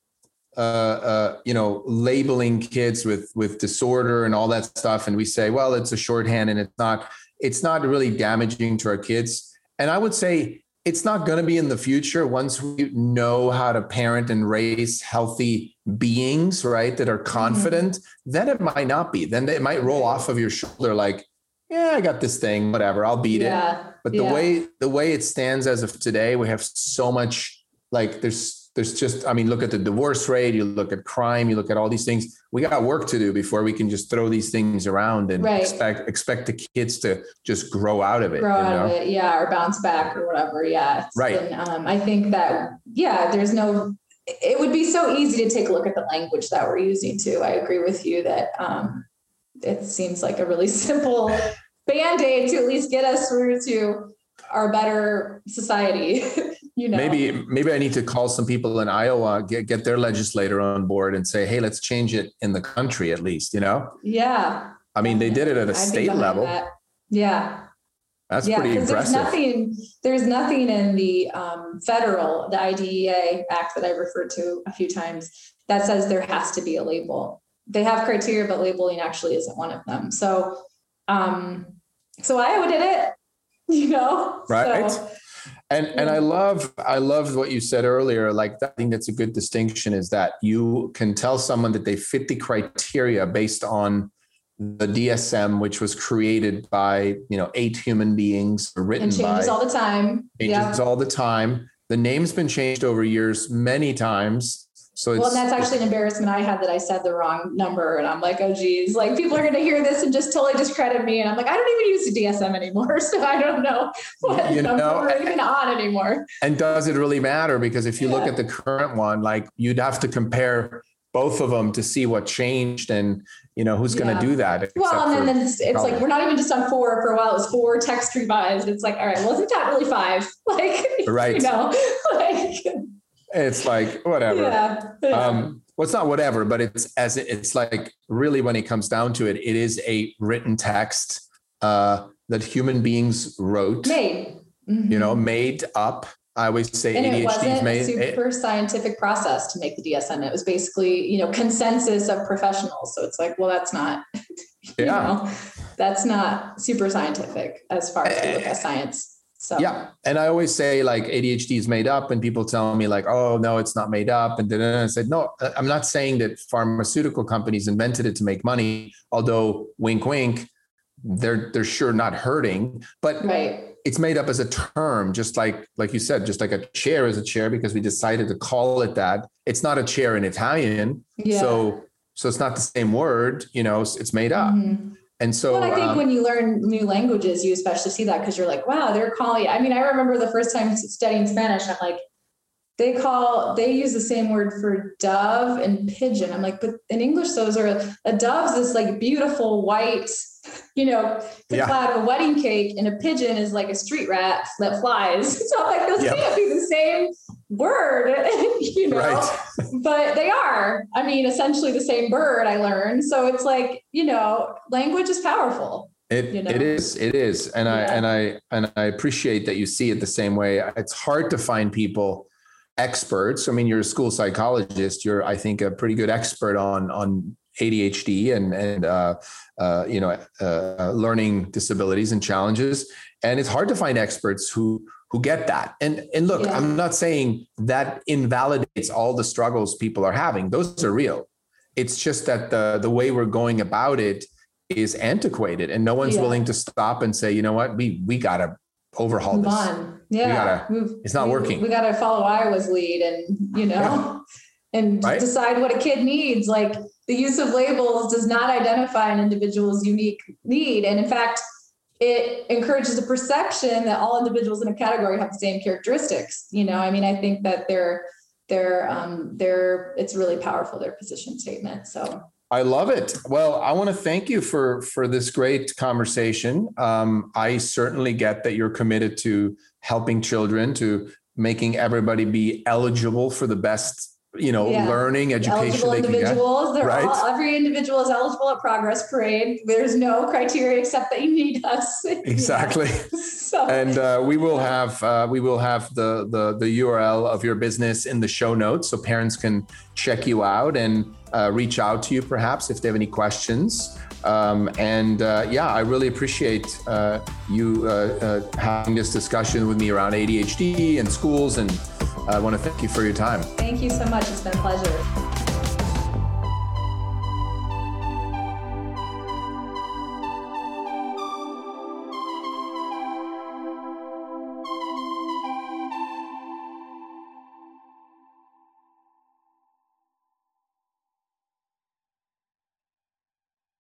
uh, uh, you know labeling kids with with disorder and all that stuff, and we say, well, it's a shorthand and it's not it's not really damaging to our kids and I would say it's not going to be in the future once we know how to parent and raise healthy beings, right? That are mm-hmm. confident, mm-hmm. then it might not be. Then it might roll off of your shoulder like, yeah, I got this thing, whatever, I'll beat yeah. it. But the yeah. way the way it stands as of today, we have so much like there's there's just, I mean, look at the divorce rate, you look at crime, you look at all these things. We got work to do before we can just throw these things around and right. expect expect the kids to just grow out of it. Grow out know? of it, yeah, or bounce back or whatever. Yeah. Right. And, um, I think that yeah, there's no it would be so easy to take a look at the language that we're using too. I agree with you that um, it seems like a really simple band-aid to at least get us through to our better society. you know, maybe maybe I need to call some people in Iowa, get get their legislator on board, and say, hey, let's change it in the country at least. You know? Yeah. I mean, they did it at a I'd state level. That. Yeah. That's yeah, pretty impressive. There's nothing, there's nothing in the um, federal, the IDEA Act that I referred to a few times that says there has to be a label. They have criteria, but labeling actually isn't one of them. So, um, so Iowa did it, you know? Right. So, And and I love I love what you said earlier. Like I think that's a good distinction is that you can tell someone that they fit the criteria based on the DSM, which was created by you know eight human beings, written and changes by all the time. changes all the time. The name's been changed over years many times. So it's, well, and that's actually an embarrassment I had that I said the wrong number, and I'm like, oh geez, like people are going to hear this and just totally discredit me, and I'm like, I don't even use the DSM anymore, so I don't know what you number know, we're even on anymore. And does it really matter? Because if you yeah. look at the current one, like you'd have to compare both of them to see what changed and you know who's going to do that well and then it's, it's like we're not even just on four for a while it was four text revised it's like all right wasn't that really five like right you know like it's like whatever. Yeah. Um, well, it's not whatever, but it's as it, it's like really when it comes down to it, it is a written text uh, that human beings wrote, made, mm-hmm. you know, made up. I always say and ADHD it wasn't made, a super it, scientific process to make the DSM. It was basically, you know, consensus of professionals. So it's like, well, that's not, yeah, know, that's not super scientific as far as we look at science. So yeah, and I always say like ADHD is made up, and people tell me like, oh no, it's not made up, and then I said no, uh, I'm not saying that pharmaceutical companies invented it to make money. Although wink, wink, they're they're sure not hurting, but right. it's made up as a term, just like like you said, just like a chair is a chair because we decided to call it that. It's not a chair in Italian, yeah. so so it's not the same word. You know, it's made up. Mm-hmm. And so well, I think um, when you learn new languages, you especially see that because you're like, wow, they're calling. I mean, I remember the first time studying Spanish, I'm like, they call they use the same word for dove and pigeon. I'm like, but in English, those are a dove's this like beautiful white, you know, the yeah. cloud of a wedding cake, and a pigeon is like a street rat that flies. So I'm like, those can't be the same word, you know, right. but they are. I mean, essentially the same bird I learned. So it's like, you know, language is powerful. It, you know? it is it is and yeah. I and I and I appreciate that you see it the same way. It's hard to find people experts. I mean, you're a school psychologist. You're I think a pretty good expert on on ADHD and and uh, uh, you know uh, learning disabilities and challenges. And it's hard to find experts who who get that. And and look, yeah. I'm not saying that invalidates all the struggles people are having. Those are real. It's just that the the way we're going about it is antiquated and no one's yeah. willing to stop and say, you know what, we we gotta overhaul Move this. On. Yeah. We gotta, it's not we, working. We gotta follow Iowa's lead and you know yeah. and right? decide what a kid needs. Like the use of labels does not identify an individual's unique need. And in fact, it encourages a perception that all individuals in a category have the same characteristics. You know, I mean, I think that they're they're um they're it's really powerful their position statement. So I love it. Well, I want to thank you for for this great conversation. Um, I certainly get that you're committed to helping children, to making everybody be eligible for the best you know, yeah. learning, education. Eligible individuals. They're right? all, every individual is eligible at Progress Parade. There's no criteria except that you need us. Exactly. so. And uh, we will have uh, we will have the, the the URL of your business in the show notes, so parents can check you out and uh, reach out to you perhaps if they have any questions. Um, and uh, yeah, I really appreciate uh, you uh, uh, having this discussion with me around ADHD and schools. And I want to thank you for your time. Thank you so much. It's been a pleasure.